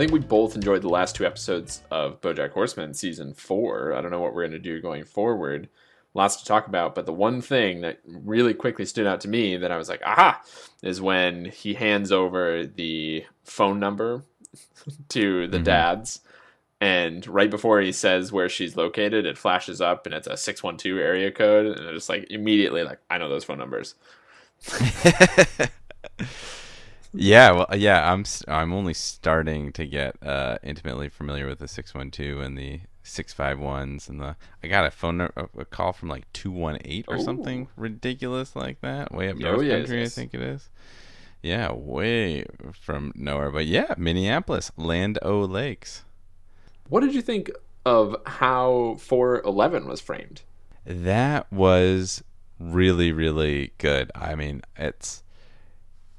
Think we both enjoyed the last two episodes of BoJack Horseman season four. I don't know what we're going to do going forward. Lots to talk about, but the one thing that really quickly stood out to me that I was like, aha, is when he hands over the phone number to the Mhm. dads. And right before he says where she's located, it flashes up and it's a 612 area code. And it's like immediately, like, I know those phone numbers. yeah, well, yeah, I'm I'm only starting to get uh, intimately familiar with the six one two and the six five ones and the. I got a phone number, a call from like two one eight or something ridiculous like that, way up Oh, north country, yes. I think it is. Yeah, way from nowhere, but yeah, Minneapolis, Land O Lakes. What did you think of how 411 was framed? That was really, really good. I mean, it's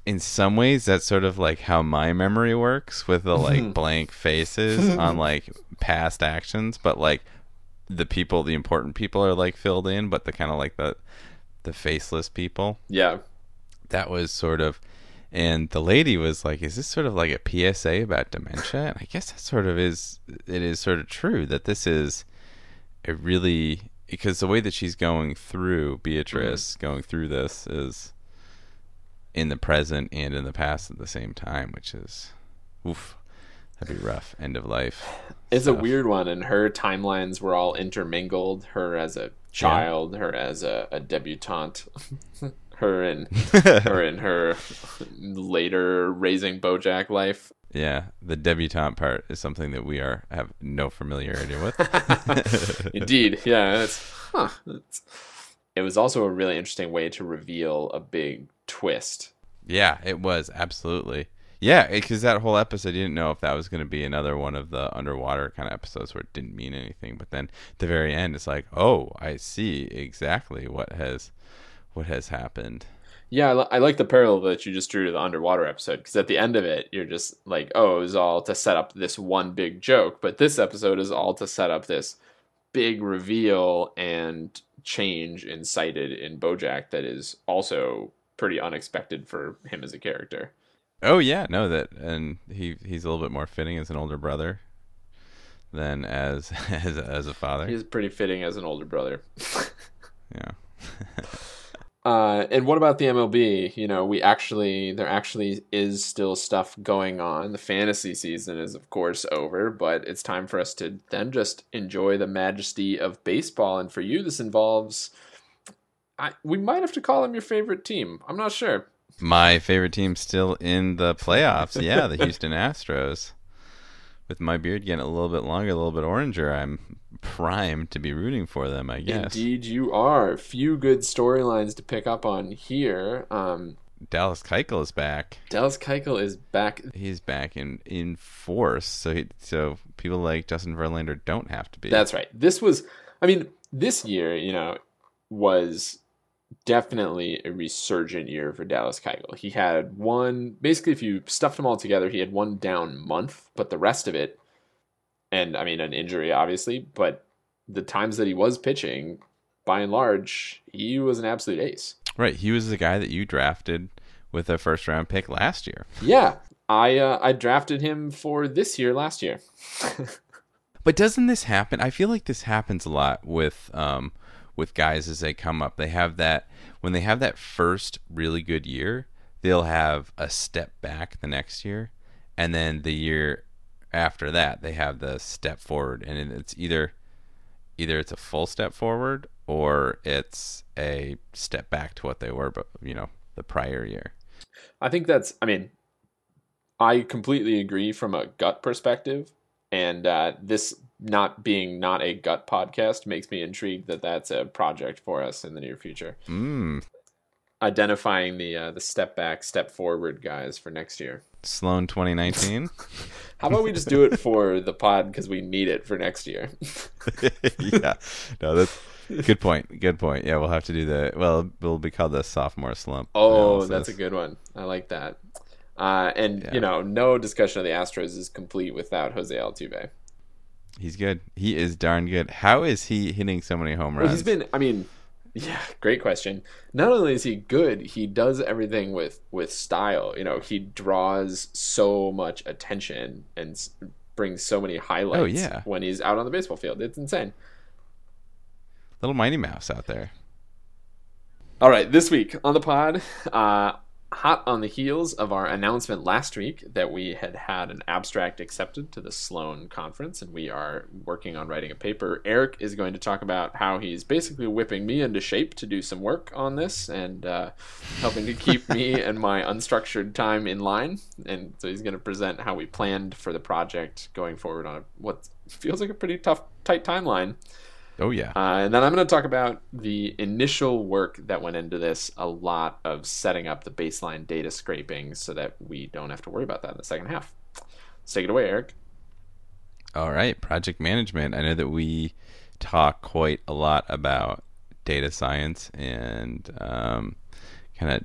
in some ways that's sort of like how my memory works with the like mm-hmm. blank faces on like past actions, but like the people, the important people are like filled in, but the kind of like the the faceless people. Yeah. That was sort of and the lady was like, "Is this sort of like a PSA about dementia?" And I guess that sort of is. It is sort of true that this is a really because the way that she's going through Beatrice mm-hmm. going through this is in the present and in the past at the same time, which is oof, that'd be rough. End of life. It's a weird one, and her timelines were all intermingled. Her as a child, her as a, a debutante, her in her in her later raising BoJack life. Yeah, the debutante part is something that we are have no familiarity with. Indeed, yeah. It's, huh, it was also a really interesting way to reveal a big twist. Yeah, it was absolutely. Yeah, because that whole episode, you didn't know if that was going to be another one of the underwater kind of episodes where it didn't mean anything. But then at the very end, it's like, oh, I see exactly what has what has happened. Yeah, I, li- I like the parallel that you just drew to the underwater episode because at the end of it, you're just like, oh, it was all to set up this one big joke. But this episode is all to set up this big reveal and change incited in Bojack that is also pretty unexpected for him as a character. Oh yeah, no that, and he he's a little bit more fitting as an older brother than as as as a father. He's pretty fitting as an older brother. yeah. Uh, and what about the MLB? You know, we actually there actually is still stuff going on. The fantasy season is of course over, but it's time for us to then just enjoy the majesty of baseball. And for you, this involves. I, we might have to call them your favorite team. I'm not sure. My favorite team still in the playoffs. Yeah, the Houston Astros. With my beard getting a little bit longer, a little bit oranger, I'm primed to be rooting for them. I guess Indeed, you are. Few good storylines to pick up on here. Um, Dallas Keuchel is back. Dallas Keuchel is back. He's back in in force. So he, so people like Justin Verlander don't have to be. That's right. This was, I mean, this year, you know, was definitely a resurgent year for Dallas Keuchel. He had one, basically, if you stuffed them all together, he had one down month, but the rest of it, and I mean, an injury, obviously, but the times that he was pitching, by and large, he was an absolute ace. right. He was the guy that you drafted with a first round pick last year. Yeah. I uh, I drafted him for this year last year. But doesn't this happen? I feel like this happens a lot with um with guys as they come up. They have that when they have that first really good year, they'll have a step back the next year, and then the year after that they have the step forward, and it's either either it's a full step forward or it's a step back to what they were, but you know the prior year. I think that's. I mean, I completely agree from a gut perspective, and uh, this not being not a gut podcast makes me intrigued that that's a project for us in the near future. Mm. Identifying the uh, the step back, step forward guys for next year. Sloan 2019. How about we just do it for the pod because we need it for next year? yeah, no, that's good point. Good point. Yeah, we'll have to do the. Well, We'll be called the sophomore slump. Oh, analysis. that's a good one. I like that. Uh, and Yeah. you know, no discussion of the Astros is complete without Jose Altuve. He's good. He is darn good. How is he hitting so many home Well, runs? he's been. I mean, yeah, great question. Not only is he good, he does everything with with style. You know, he draws so much attention and brings so many highlights. Oh, yeah. when he's out on the baseball field, it's insane. little Mighty Mouse out there. All right, this week on the pod, uh, hot on the heels of our announcement last week that we had had an abstract accepted to the Sloan conference and we are working on writing a paper. Eric is going to talk about how he's basically whipping me into shape to do some work on this and uh, helping to keep me and my unstructured time in line. And so he's going to present how we planned for the project going forward on a, what feels like a pretty tough, tight timeline. Oh yeah. Uh, and then I'm going to talk about the initial work that went into this. A lot of setting up the baseline data scraping so that we don't have to worry about that in the second half. Let's take it away, Eric. All right, project management. I know that we talk quite a lot about data science and um, kind of,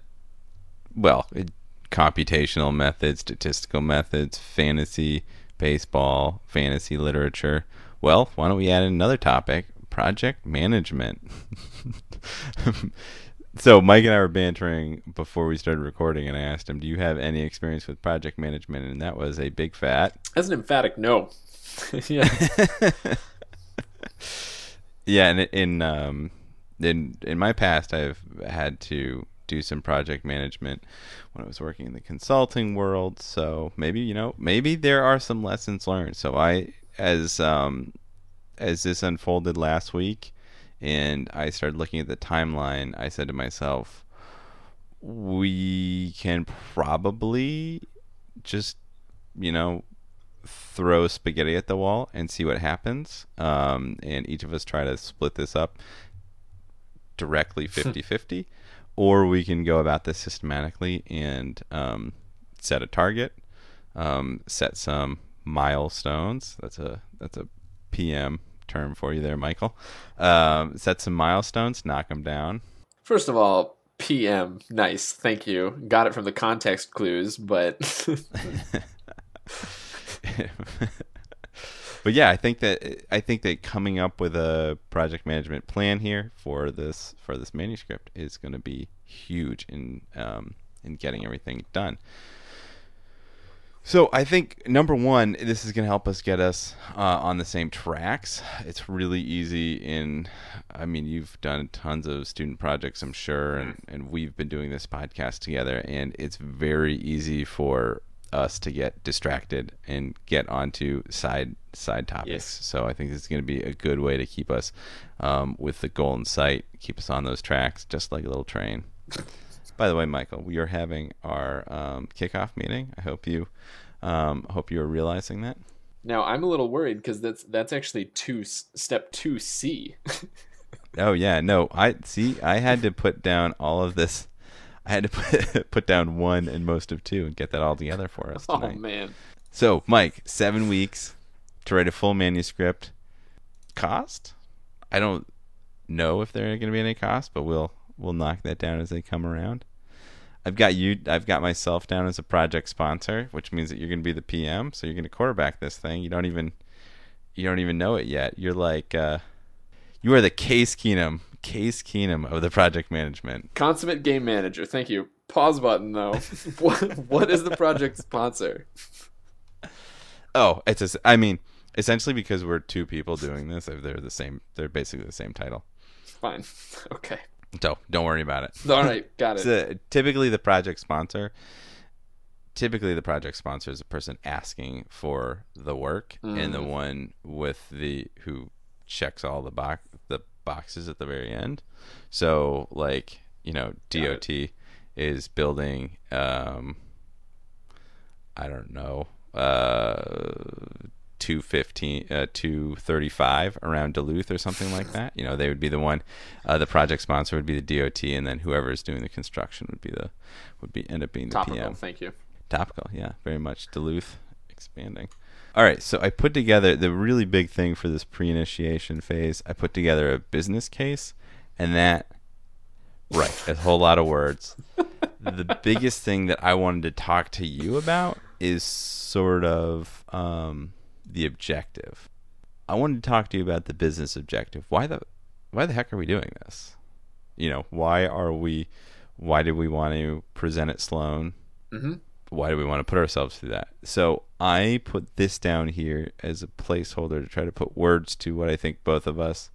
well, it- computational methods, statistical methods, fantasy baseball, fantasy literature. Well, why don't we add another topic? Project management. so Mike and I were bantering before we started recording, and I asked him, "Do you have any experience with project management?" And that was a big fat That's an emphatic no. yeah. yeah, and in um, in in my past, I've had to do some project management when I was working in the consulting world. So maybe you know, maybe there are some lessons learned. So I, as um, as this unfolded last week, and I started looking at the timeline, I said to myself, we can probably just you know throw spaghetti at the wall and see what happens. Um, and each of us try to split this up directly 50 50. Or we can go about this systematically and um, set a target, um, set some milestones. That's a that's a PM term for you there, Michael. Um, set some milestones, knock them down. First of all, PM, nice, thank you. Got it from the context clues, but but yeah, I think that I think that coming up with a project management plan here for this for this manuscript is going to be huge in um, in getting everything done. So I think number one, this is going to help us get us uh, on the same tracks. It's really easy in, I mean, you've done tons of student projects, I'm sure, and, and we've been doing this podcast together, and it's very easy for us to get distracted and get onto side side topics. Yes. So I think this is going to be a good way to keep us um, with the goal in sight, keep us on those tracks, just like a little train. By the way, Michael, we are having our um, kickoff meeting. I hope you um, hope you are realizing that. now I'm a little worried because that's that's actually two step two C. Oh yeah, no, I see. I had to put down all of this. I had to put put down one and most of two and get that all together for us Tonight. oh man, So, Mike, seven weeks to write a full manuscript. Cost? I don't know if there are going to be any cost, but we'll we'll knock that down as they come around. I've got you. I've got myself down as a project sponsor, which means that you're going to be the PM. So you're going to quarterback this thing. You don't even you don't even know it yet. You're like uh, you are the Case Keenum, Case Keenum of the project management. consummate game manager. Thank you. Pause button though. what what is the project sponsor? Oh, it's a, I mean, essentially because we're two people doing this, they're the same. They're basically the same title. Fine. Okay. So don't worry about it. All right. Got it. So typically, the project sponsor, typically the project sponsor is a person asking for the work, and the one with the who checks all the box the boxes at the very end. So like you know, DOT is building. Um, I don't know. Uh, 215 uh, 235 around Duluth or something like that. You know, they would be the one uh, the project sponsor would be the DOT and then whoever is doing the construction would be the would be end up being the Topical, PM. thank you. Topical, yeah, very much Duluth expanding. All right, so I put together the really big thing for this pre-initiation phase. I put together a business case and that right, a whole lot of words. the biggest thing that I wanted to talk to you about is sort of um, the objective. I wanted to talk to you about the business objective. Why the why the heck are we doing this? You know, why are we? Why did we want to present at Sloan? Mm-hmm. Why do we want to put ourselves through that? So I put this down here as a placeholder to try to put words to what I think both of us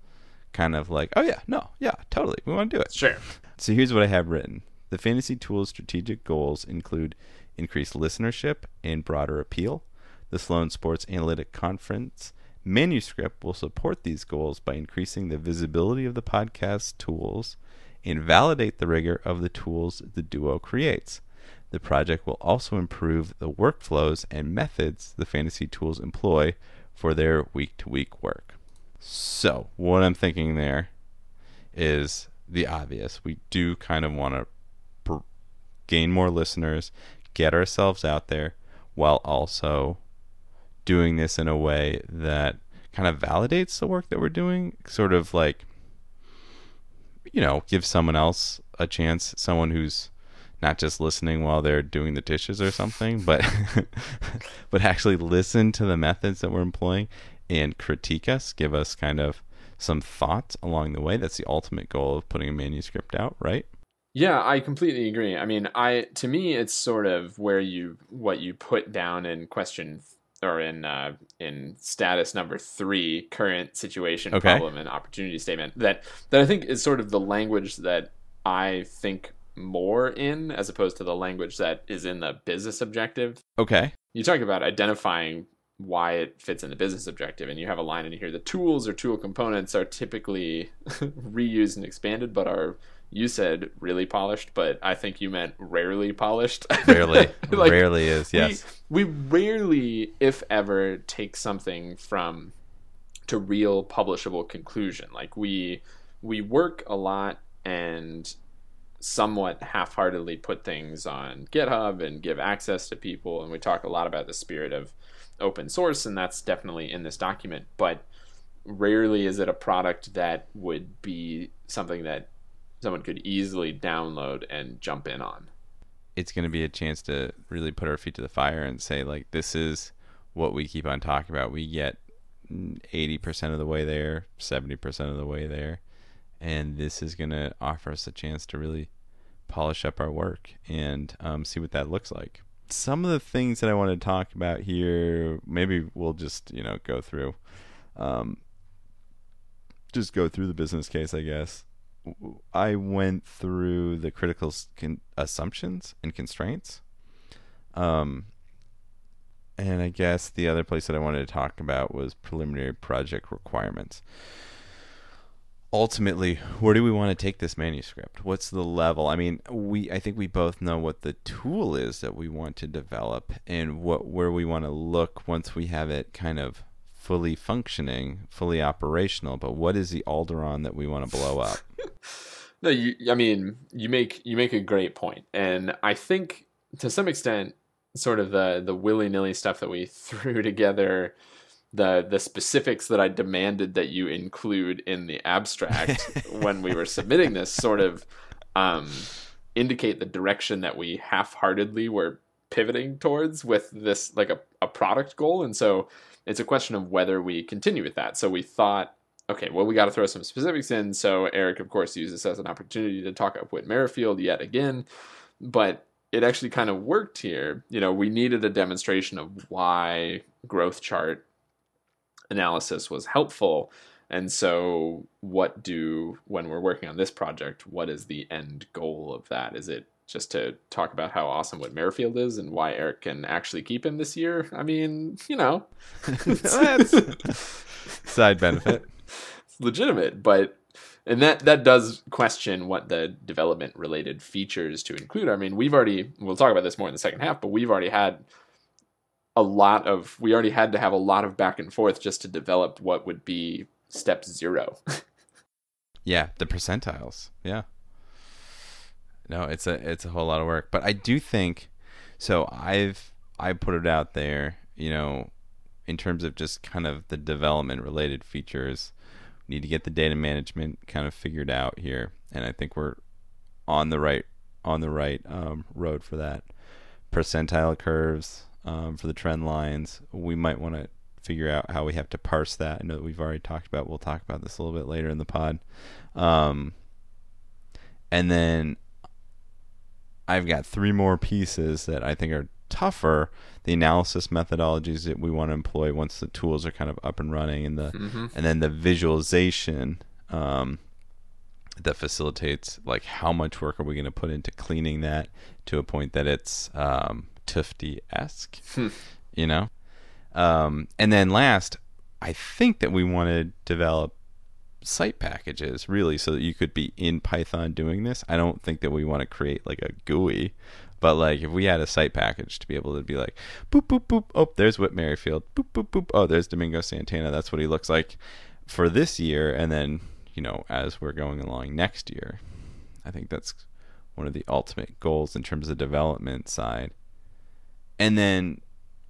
kind of like. Oh yeah, no, yeah, totally, we want to do it. Sure. So here's what I have written. The Fantasy Tools strategic goals include increased listenership and broader appeal. The Sloan Sports Analytic Conference manuscript will support these goals by increasing the visibility of the podcast tools and validate the rigor of the tools the duo creates. The project will also improve the workflows and methods the Fantasy Tools employ for their week to week work. So, what I'm thinking there is the obvious. We do kind of want to pr- gain more listeners, get ourselves out there, while also doing this in a way that kind of validates the work that we're doing, sort of like, you know, give someone else a chance, someone who's not just listening while they're doing the dishes or something, but but actually listen to the methods that we're employing and critique us, give us kind of some thoughts along the way. That's the ultimate goal of putting a manuscript out, right? Yeah, I completely agree. I mean, I to me it's sort of where you what you put down in question or in uh, in status number three, current situation, Okay. problem, and opportunity statement. That that I think is sort of the language that I think more in, as opposed to the language that is in the business objective. Okay. You talk about identifying why it fits in the business objective, and you have a line in here: the tools or tool components are typically reused and expanded, but are you said really polished, but I think you meant rarely polished. Rarely, Like, rarely is yes. we, we rarely, if ever, take something from to real publishable conclusion. Like we we work a lot and somewhat half-heartedly put things on GitHub and give access to people, and we talk a lot about the spirit of open source, and that's definitely in this document. But rarely is it a product that would be something that someone could easily download and jump in on. it's going to be a chance to really put our feet to the fire and say like this is what we keep on talking about. We get mm, 80% of the way there 70% of the way there and this is going to offer us a chance to really polish up our work and um, see what that looks like. Some of the things that i want to talk about here maybe we'll just you know go through um, just go through the business case i guess I went through the critical con- assumptions and constraints. Um, and I guess the other place that I wanted to talk about was preliminary project requirements. Ultimately, where do we want to take this manuscript? What's the level? I mean, we I think we both know what the tool is that we want to develop and what where we want to look once we have it kind of fully functioning, fully operational, but what is the Alderaan that we want to blow up? No, you. I mean, you make you make a great point, and I think to some extent, sort of the the willy nilly stuff that we threw together, the the specifics that I demanded that you include in the abstract when we were submitting this, sort of um, indicate the direction that we half heartedly were pivoting towards with this like a, a product goal, and so it's a question of whether we continue with that. So we thought okay, well, we got to throw some specifics in. So Eric, of course, used this as an opportunity to talk up Whit Merrifield yet again, but it actually kind of worked here. You know, we needed a demonstration of why growth chart analysis was helpful. And so, what do, when we're working on this project, what is the end goal of that? Is it just to talk about how awesome Whit Merrifield is and why Eric can actually keep him this year? I mean, you know, side benefit. it's legitimate, but and that that does question what the development related features to include. I mean, we've already we'll talk about this more in the second half, but we've already had a lot of we already had to have a lot of back and forth just to develop what would be step zero. yeah, the percentiles. Yeah. No, it's a it's a whole lot of work, but I do think so. I've I put it out there, you know, in terms of just kind of the development related features. We need to get the data management kind of figured out here, and I think we're on the right on the right um, road for that. Percentile curves um, for the trend lines. We might want to figure out how we have to parse that. I know that we've already talked about. We'll talk about this a little bit later in the pod. Um, and then I've got three more pieces that I think are tougher. The analysis methodologies that we want to employ once the tools are kind of up and running, and the mm-hmm. and then the visualization um, that facilitates like how much work are we going to put into cleaning that to a point that it's um, Tufte esque, hmm. you know. Um, and then last, I think that we want to develop site packages really so that you could be in Python doing this. I don't think that we want to create like a GUI, but like if we had a site package to be able to be like boop boop boop, oh there's Whit Merrifield, boop boop boop, oh there's Domingo Santana. That's what he looks like for this year, and then you know as we're going along next year, I think that's one of the ultimate goals in terms of development side. And then,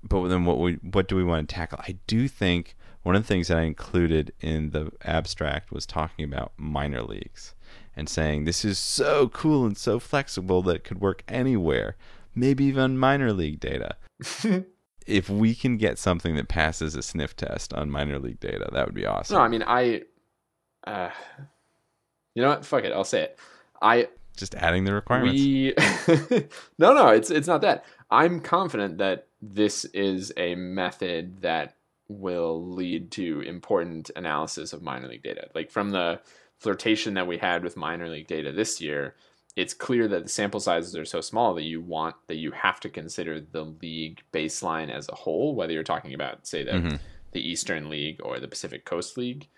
but then what we what do we want to tackle? I do think one of the things that I included in the abstract was talking about minor leagues and saying this is so cool and so flexible that it could work anywhere, maybe even minor league data. if we can get something that passes a sniff test on minor league data, that would be awesome. No, I mean I uh you know what? Fuck it, I'll say it. I just adding the requirements. We No, no, it's it's not that. I'm confident that this is a method that will lead to important analysis of minor league data. Like from the flirtation that we had with minor league data this year, it's clear that the sample sizes are so small that you want that you have to consider the league baseline as a whole, whether you're talking about say the mm-hmm. the Eastern League or the Pacific Coast League.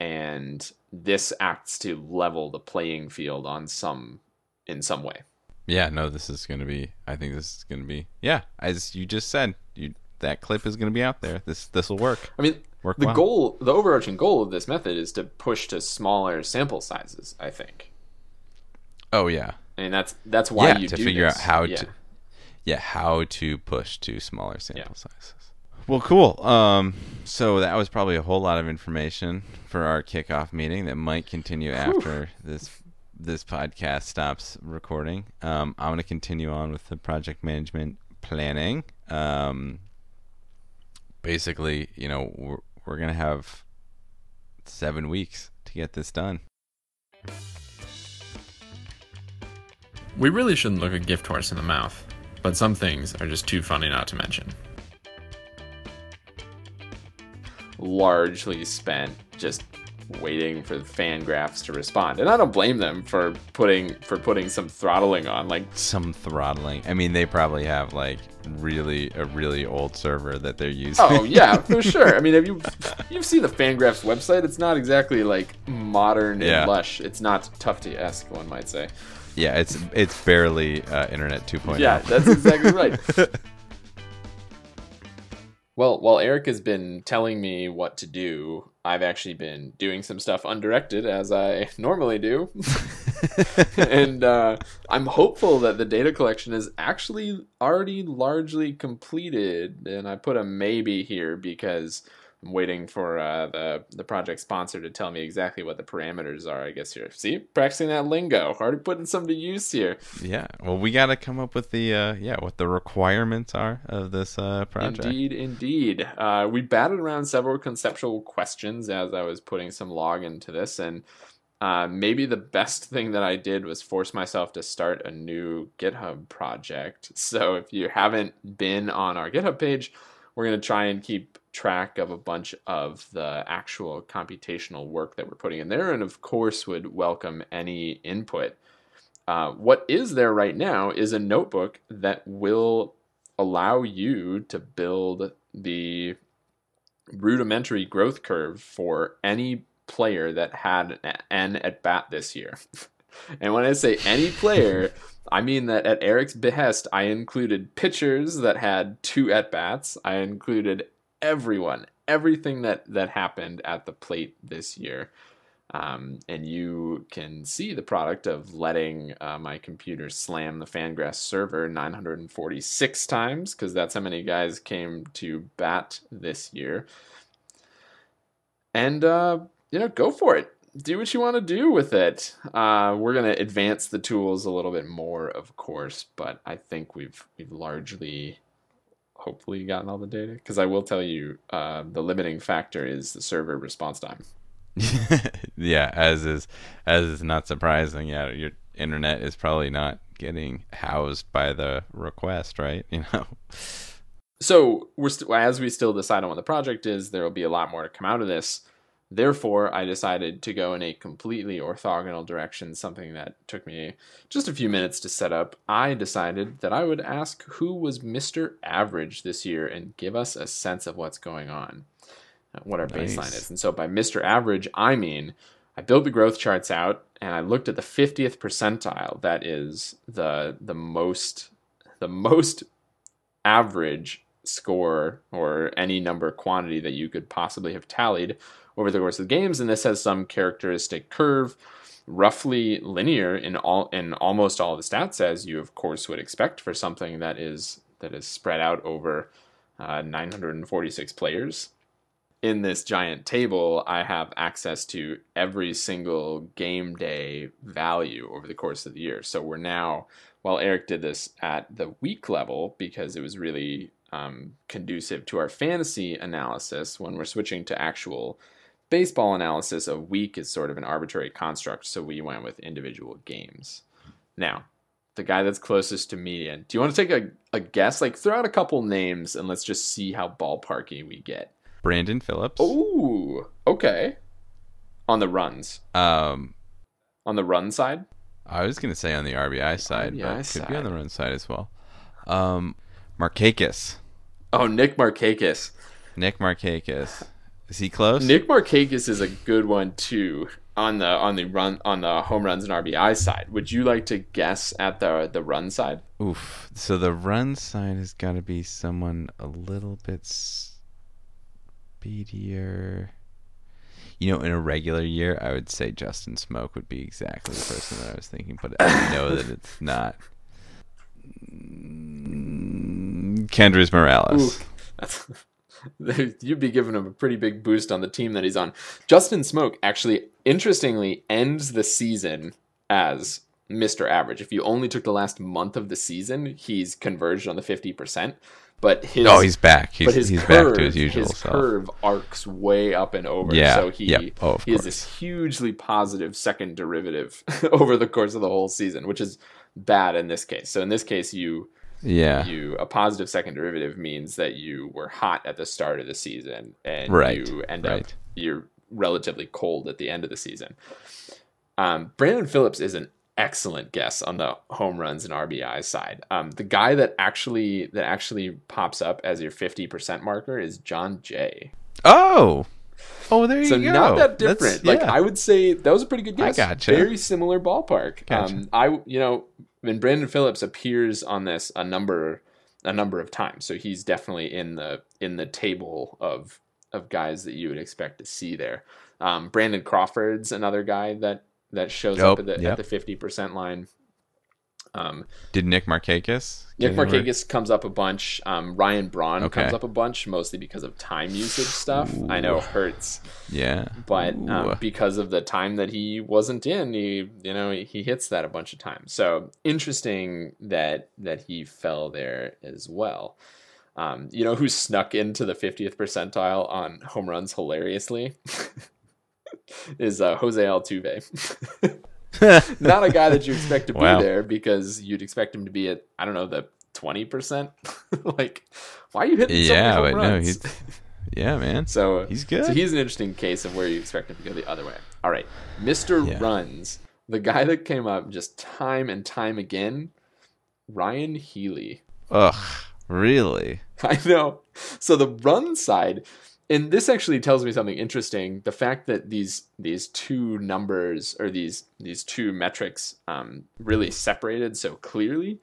And this acts to level the playing field on some in some way. Yeah, no, this is going to be. I think this is going to be. Yeah, as you just said, that clip is going to be out there. This this will work. I mean, work the well. goal, the overarching goal of this method is to push to smaller sample sizes. I think. Oh yeah. I mean that's that's why yeah, you to figure this. out how yeah. to yeah how to push to smaller sample yeah. sizes. Well, cool. Um, so that was probably a whole lot of information for our kickoff meeting that might continue Whew. after this this podcast stops recording. Um, I'm going to continue on with the project management planning. Um, basically, you know, we're, we're going to have seven weeks to get this done. We really shouldn't look a gift horse in the mouth, but some things are just too funny not to mention. Largely spent just waiting for the Fangraphs to respond. And I don't blame them for putting for putting some throttling on like some throttling. I mean, they probably have like really a really old server that they're using. Oh yeah, for sure. I mean, have you you've seen the Fangraphs website? It's not exactly like modern and yeah. lush. It's not Tufte esque, one might say. Yeah, it's it's barely uh, Internet 2.0. Yeah, that's exactly right. Well, while Eric has been telling me what to do, I've actually been doing some stuff undirected as I normally do. and uh, I'm hopeful that the data collection is actually already largely completed. And I put a maybe here because I'm waiting for uh, the the project sponsor to tell me exactly what the parameters are. I guess here. See, practicing that lingo, already putting some to use here. Yeah. Well, we got to come up with the uh, yeah what the requirements are of this uh, project. Indeed, indeed. Uh, we batted around several conceptual questions as I was putting some log into this, and uh, maybe the best thing that I did was force myself to start a new GitHub project. So if you haven't been on our GitHub page, we're going to try and keep track of a bunch of the actual computational work that we're putting in there, and of course, would welcome any input. Uh, what is there right now is a notebook that will allow you to build the rudimentary growth curve for any player that had an at bat this year. And when I say any player, I mean that at Eric's behest, I included pitchers that had two at bats. I included everyone, everything that that happened at the plate this year. Um, and you can see the product of letting uh, my computer slam the Fangraphs server 946 times because that's how many guys came to bat this year. And uh, you know, go for it. Do what you want to do with it. Uh, we're gonna advance the tools a little bit more, of course, but I think we've we've largely, hopefully, you gotten all the data. Because I will tell you, uh, the limiting factor is the server response time. yeah, as is as is not surprising. Yeah, your internet is probably not getting housed by the request, right? You know. So we're st- as we still decide on what the project is, there will be a lot more to come out of this. Therefore, I decided to go in a completely orthogonal direction, something that took me just a few minutes to set up. I decided that I would ask who was Mr. Average this year and give us a sense of what's going on, uh, what our Nice. baseline is. And so by Mr. Average, I mean I built the growth charts out and I looked at the 50th percentile. That is the the most the most average score or any number quantity that you could possibly have tallied over the course of the games and this has some characteristic curve roughly linear in all in almost all the stats as you of course would expect for something that is that is spread out over uh, 946 players. In this giant table i have access to every single game day value over the course of the year. So we're now while Eric did this at the week level because it was really um, conducive to our fantasy analysis when we're switching to actual baseball analysis, a week is sort of an arbitrary construct, so we went with individual games. Now, the guy that's closest to median, do you want to take a, a guess? Like, throw out a couple names and let's just see how ballparky we get. Brandon Phillips. Ooh, okay. On the runs. Um, On the run side? I was gonna say on the RBI side, RBI but could be on the run side as well. Um, Markakis, Oh, Nick Markakis. Nick Markakis. Is he close? Nick Markakis is a good one too on the on the run on the home runs and RBI side. Would you like to guess at the the run side? Oof. So the run side has got to be someone a little bit speedier. You know, in a regular year, I would say Justin Smoak would be exactly the person that I was thinking, but I know that it's not. Kendrys Morales. Ooh, you'd be giving him a pretty big boost on the team that he's on. Justin Smoak actually, interestingly, ends the season as Mr. Average. If you only took the last month of the season, he's converged on the fifty percent. But his Oh, he's back. He's, but his he's curve, back to his usual his self. curve arcs way up and over. Yeah, So he yep. Oh, he has this hugely positive second derivative over the course of the whole season, which is bad in this case. So in this case, you Yeah. you a positive second derivative means that you were hot at the start of the season and Right, you end up you're relatively cold at the end of the season. Um, Brandon Phillips is an excellent guess on the home runs and RBI side. Um, the guy that actually that actually pops up as your fifty percent marker is Jon Jay. Oh. Oh, there you So go. not that different. Like. I would say that was a pretty good I guess. gotcha. Very similar ballpark. Gotcha. Um, I you know when Brandon Phillips appears on this a number a number of times, so he's definitely in the in the table of of guys that you would expect to see there. Um, Brandon Crawford's another guy that that shows up at the yep. at the fifty percent line. Um, Did Nick Markakis? Nick Markakis comes up a bunch. Um, Ryan Braun Okay. comes up a bunch, mostly because of time usage stuff. I know Ooh. hurts Yeah. but um, because of the time that he wasn't in, he you know he hits that a bunch of times. So interesting that that he fell there as well. Um, you know who snuck into the 50th percentile on home runs hilariously is uh, Jose Altuve. Not a guy that you expect to be Wow. there because you'd expect him to be at I don't know the 20 percent. like, why are you hitting so yeah, many but no, he's yeah, man. So He's good. So he's an interesting case of where you expect him to go the other way. All right, Mister Yeah. Runs, the guy that came up just time and time again, Ryan Healy. Ugh, really? I know. So the run side, and this actually tells me something interesting. The fact that these these two numbers or these these two metrics um, really separated so clearly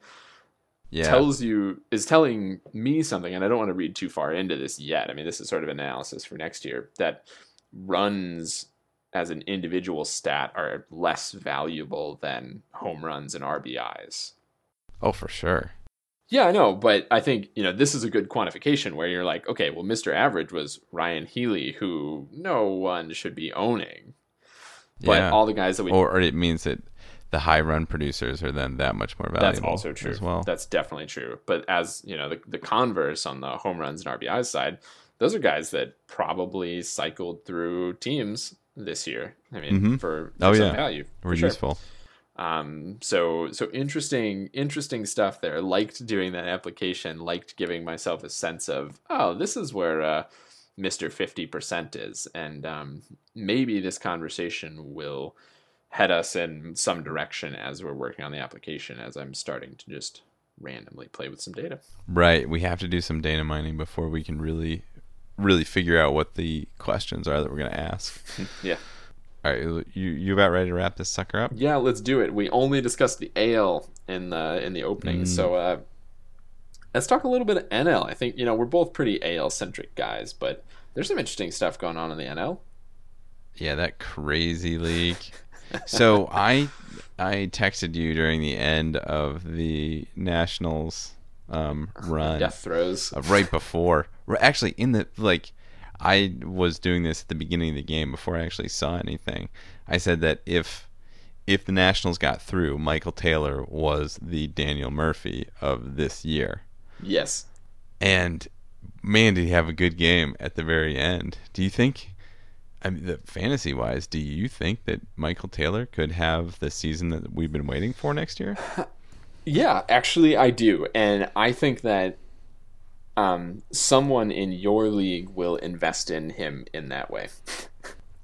Yeah. tells you is telling me something, and I don't want to read too far into this yet. I mean, this is sort of analysis for next year that runs as an individual stat are less valuable than home runs and RBIs. oh, for sure. Yeah, I know, but I think you know this is a good quantification where you're like, okay, well, Mr. Average was Ryan Healy, who no one should be owning, but yeah. all the guys that we or, or it means that the high run producers are then that much more valuable. That's also true. as well. That's definitely true. But as you know, the, the converse on the home runs and RBI side, those are guys that probably cycled through teams this year. I mean, Mhm. for Oh, for some yeah. value. Were for sure. useful. Um, so so interesting, interesting stuff there. Liked doing that application. Liked giving myself a sense of, oh, this is where uh, Mister Fifty Percent is, and um, maybe this conversation will head us in some direction as we're working on the application. As I'm starting to just randomly play with some data. Right. We have to do some data mining before we can really, really figure out what the questions are that we're going to ask. Yeah, All right. You you about ready to wrap this sucker up? yeah. Let's do it. We only discussed the AL in the in the opening, Mm. so. Uh, Let's talk a little bit of NL. I think you know we're both pretty AL centric guys, but there's some interesting stuff going on in the NL. Yeah, that crazy league. so I I texted you during the end of the Nationals um, run. Death throes. uh, right before actually in the like i was doing this at the beginning of the game before i actually saw anything i said that if if the nationals got through michael taylor was the daniel murphy of this year Yes. and man did he have a good game at the very end do you think I mean, the fantasy wise, do you think that Michael Taylor could have the season that we've been waiting for next year? Yeah, actually, I do, and I think that um, someone in your league will invest in him in that way.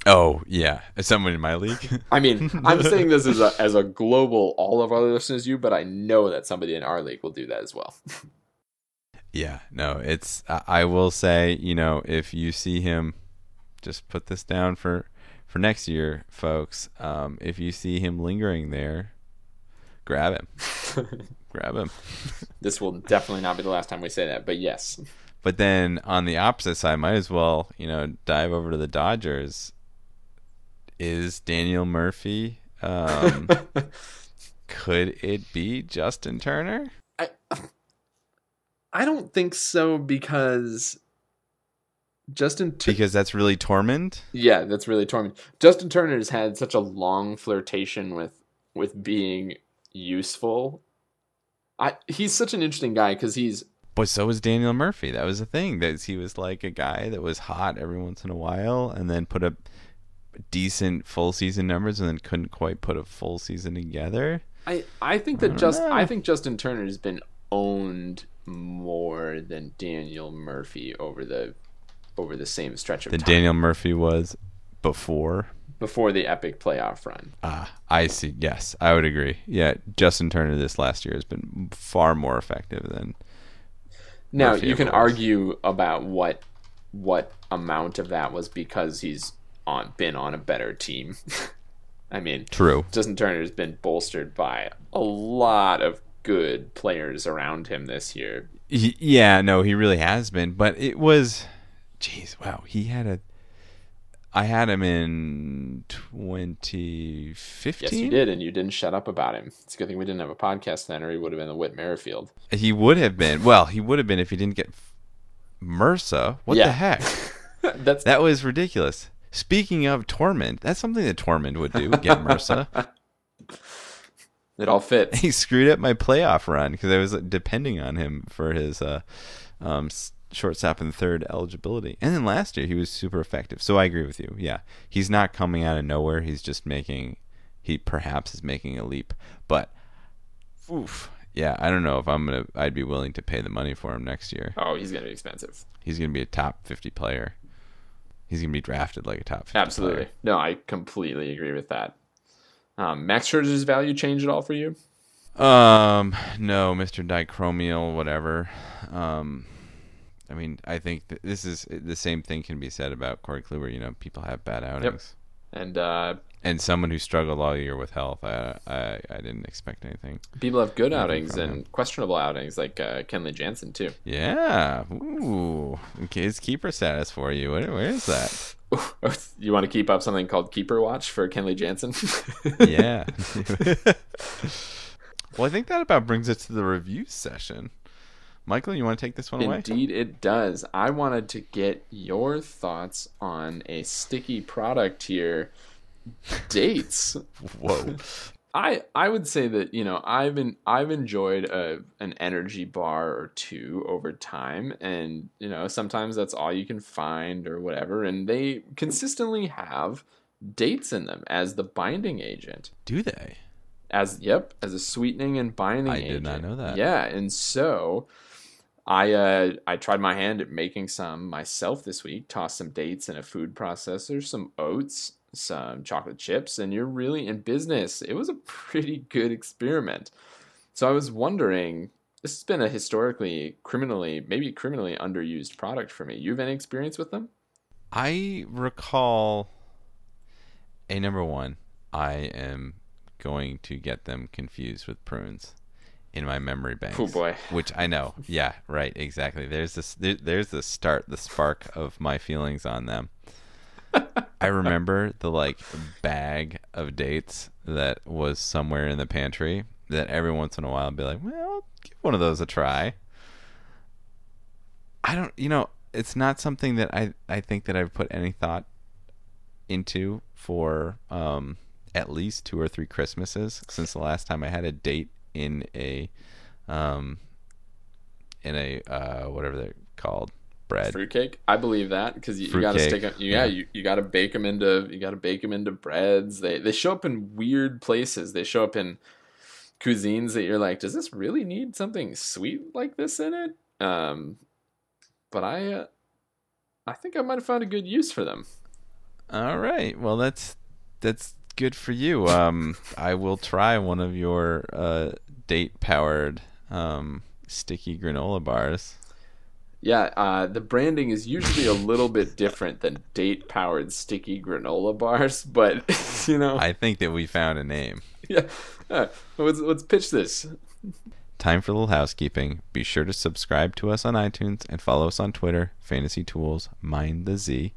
Oh yeah, someone in my league. I mean, I'm saying this as a as a global, all of our listeners, you, but I know that somebody in our league will do that as well. Yeah, no, it's. I I will say, you know, if you see him, just put this down for for next year, folks. Um, if you see him lingering there, grab him, grab him. this will definitely not be the last time we say that, but yes, But then on the opposite side, might as well, you know, dive over to the Dodgers. Is Daniel Murphy? Um, could it be Justin Turner? I I don't think so because Justin. Tur- Because that's really Tormund. Yeah, that's really Tormund. Justin Turner has had such a long flirtation with with being useful. I he's such an interesting guy because he's But so was Daniel Murphy. That was the thing. That he was like a guy that was hot every once in a while, and then put up decent full season numbers, and then couldn't quite put a full season together. I I think that don't just know. I think Justin Turner has been owned more than Daniel Murphy over the over the same stretch of Than time Daniel Murphy was before. Before the epic playoff run. Ah, I see. Yes, I would agree. Yeah, Justin Turner this last year has been far more effective than. Now Murphy you can was. argue about what what amount of that was because he's on been on a better team. I mean, True. Justin Turner has been bolstered by a lot of good players around him this year. He- yeah, no, he really has been. But it was, jeez, wow, he had a. I had him in 2015. Yes, you did, and you didn't shut up about him. It's a good thing we didn't have a podcast then, or he would have been the Whit Merrifield. He would have been. Well, he would have been if he didn't get MRSA. What Yeah. the heck? That's That was ridiculous. Speaking of Tormund, that's something that Tormund would do. Get MRSA. it. All fits. he screwed up my playoff run because I was depending on him for his uh, um, shortstop and third eligibility. And then last year he was super effective. So I agree with you. Yeah, he's not coming out of nowhere. He's just making. He perhaps is making a leap, but oof, yeah, I don't know if I'm gonna. I'd be willing to pay the money for him next year. Oh, he's gonna be expensive. He's gonna be a top fifty player. He's gonna be drafted like a top 50 Absolutely. player. No, I completely agree with that. Um, Max Scherzer's value changed at all for you? Um, no, Mr. Dichromial, whatever. Um, I mean, I think th- this is the same thing can be said about Corey Kluber. You know, people have bad outings, And uh, and someone who struggled all year with health. I I, I didn't expect anything. people have good outings and him. questionable outings, like uh, Kenley Jansen too. Yeah. Ooh. His keeper status for you. Where, where is that? you want to keep up something called Keeper Watch for Kenley Jansen? yeah. well, I think that about brings us to the review session. Michael, you want to take this one away? Indeed, it does. I wanted to get your thoughts on a sticky product here dates. Whoa. I I would say that you know I've been I've enjoyed a an energy bar or two over time, and you know sometimes that's all you can find or whatever, and they consistently have dates in them as the binding agent, Do they? as yep, as a sweetening and binding. Agent. I did not know that. Yeah, and so. I uh, I tried my hand at making some myself this week. Tossed some dates in a food processor, some oats, some chocolate chips, and you're really in business. It was a pretty good experiment. So I was wondering, this has been a historically criminally, maybe criminally underused product for me. You have any experience with them? I recall a number one. I am going to get them confused with prunes in my memory banks. Oh boy. Which I know. Yeah, right. Exactly. There's this. There, there's the start, the spark of my feelings on them. I remember the like bag of dates that was somewhere in the pantry that every once in a while I'd be like, well, give one of those a try. I don't, you know, it's not something that I I think that I've put any thought into for um at least two or three Christmases since the last time I had a date in a um in a uh whatever they're called bread. Fruitcake? I believe that because you, you got to stick them. Yeah, yeah. you, you got to bake them into you got to bake them into breads. They they show up in weird places. They show up in cuisines that you're like, does this really need something sweet like this in it? Um, but I uh, I think I might have found a good use for them. All right. Well, that's that's good for you. Um, I will try one of your uh, date powered um, sticky granola bars. Yeah, uh, the branding is usually a little bit different than date powered sticky granola bars, but you know, I think that we found a name. yeah. Uh, let's let's pitch this. Time for a little housekeeping. Be sure to subscribe to us on iTunes and follow us on Twitter, Fantasy Tools, Mind the Z.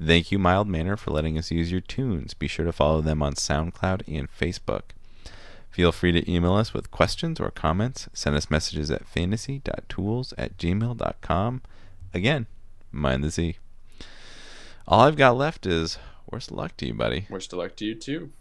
Thank you, Mild Manner, for letting us use your tunes. Be sure to follow them on SoundCloud and Facebook. Feel free to email us with questions or comments. Send us messages at fantasy.tools at gmail.com. Again, Mind the Z. All I've got left is worst of luck to you, buddy. Wish to luck to you too.